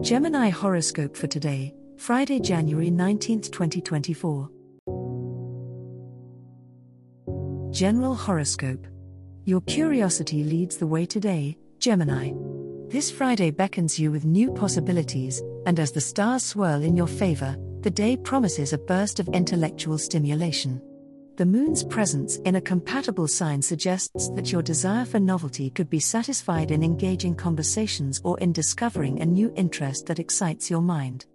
Gemini horoscope for today, Friday, January 19, 2024. General horoscope. Your curiosity leads the way today, Gemini. This Friday beckons you with new possibilities, and as the stars swirl in your favor, the day promises a burst of intellectual stimulation. The moon's presence in a compatible sign suggests that your desire for novelty could be satisfied in engaging conversations or in discovering a new interest that excites your mind.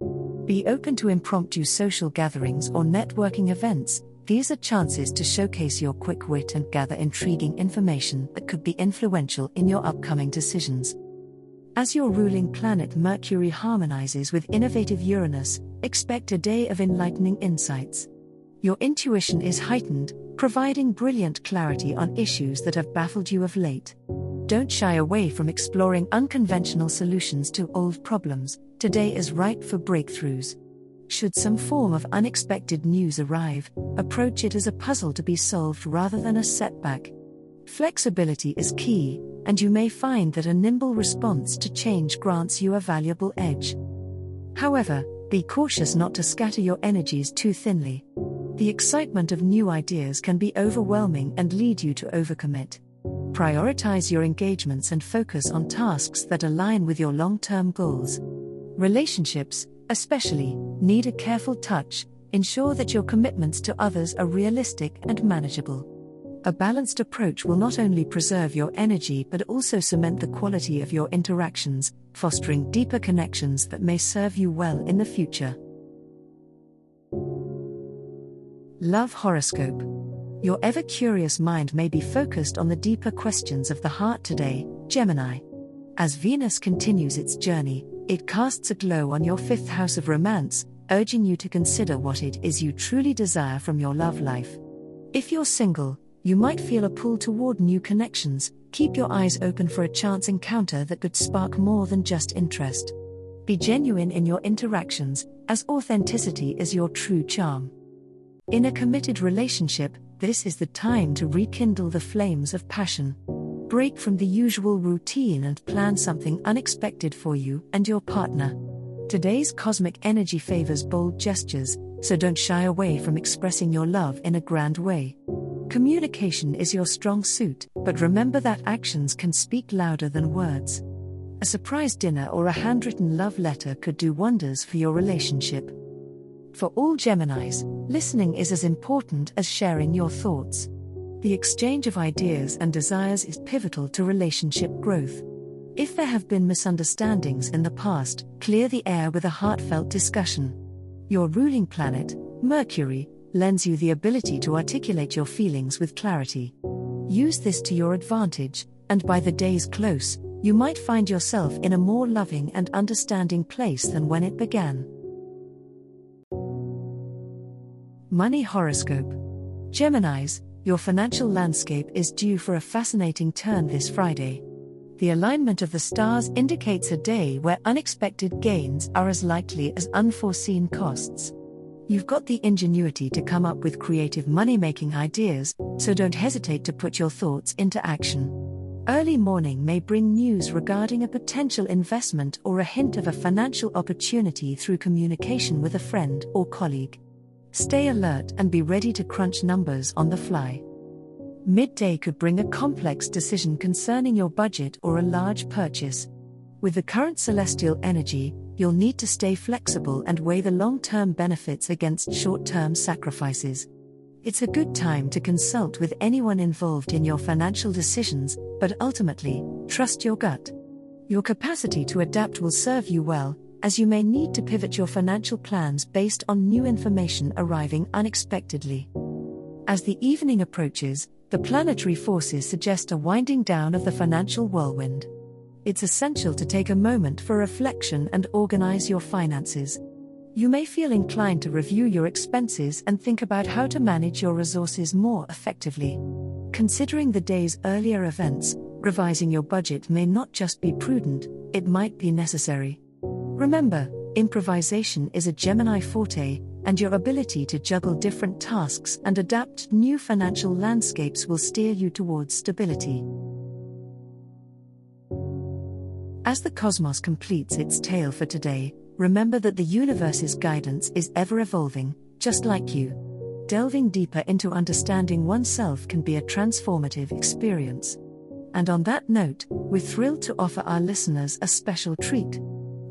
Be open to impromptu social gatherings or networking events, these are chances to showcase your quick wit and gather intriguing information that could be influential in your upcoming decisions. As your ruling planet Mercury harmonizes with innovative Uranus, expect a day of enlightening insights your intuition is heightened, providing brilliant clarity on issues that have baffled you of late. Don't shy away from exploring unconventional solutions to old problems, today is ripe for breakthroughs. Should some form of unexpected news arrive, approach it as a puzzle to be solved rather than a setback. Flexibility is key, and you may find that a nimble response to change grants you a valuable edge. However, be cautious not to scatter your energies too thinly. The excitement of new ideas can be overwhelming and lead you to overcommit. Prioritize your engagements and focus on tasks that align with your long term goals. Relationships, especially, need a careful touch, ensure that your commitments to others are realistic and manageable. A balanced approach will not only preserve your energy but also cement the quality of your interactions, fostering deeper connections that may serve you well in the future. Love Horoscope. Your ever curious mind may be focused on the deeper questions of the heart today, Gemini. As Venus continues its journey, it casts a glow on your fifth house of romance, urging you to consider what it is you truly desire from your love life. If you're single, you might feel a pull toward new connections, keep your eyes open for a chance encounter that could spark more than just interest. Be genuine in your interactions, as authenticity is your true charm. In a committed relationship, this is the time to rekindle the flames of passion. Break from the usual routine and plan something unexpected for you and your partner. Today's cosmic energy favors bold gestures, so don't shy away from expressing your love in a grand way. Communication is your strong suit, but remember that actions can speak louder than words. A surprise dinner or a handwritten love letter could do wonders for your relationship. For all Geminis, listening is as important as sharing your thoughts. The exchange of ideas and desires is pivotal to relationship growth. If there have been misunderstandings in the past, clear the air with a heartfelt discussion. Your ruling planet, Mercury, lends you the ability to articulate your feelings with clarity. Use this to your advantage, and by the day's close, you might find yourself in a more loving and understanding place than when it began. Money Horoscope. Geminis, your financial landscape is due for a fascinating turn this Friday. The alignment of the stars indicates a day where unexpected gains are as likely as unforeseen costs. You've got the ingenuity to come up with creative money making ideas, so don't hesitate to put your thoughts into action. Early morning may bring news regarding a potential investment or a hint of a financial opportunity through communication with a friend or colleague. Stay alert and be ready to crunch numbers on the fly. Midday could bring a complex decision concerning your budget or a large purchase. With the current celestial energy, you'll need to stay flexible and weigh the long term benefits against short term sacrifices. It's a good time to consult with anyone involved in your financial decisions, but ultimately, trust your gut. Your capacity to adapt will serve you well, as you may need to pivot your financial plans based on new information arriving unexpectedly. As the evening approaches, the planetary forces suggest a winding down of the financial whirlwind. it's essential to take a moment for reflection and organize your finances. You may feel inclined to review your expenses and think about how to manage your resources more effectively. Considering the day's earlier events, revising your budget may not just be prudent, it might be necessary. Remember, improvisation is a Gemini forte, and your ability to juggle different tasks and adapt new financial landscapes will steer you towards stability. As the cosmos completes its tale for today, remember that the universe's guidance is ever evolving, just like you. Delving deeper into understanding oneself can be a transformative experience. And on that note, we're thrilled to offer our listeners a special treat.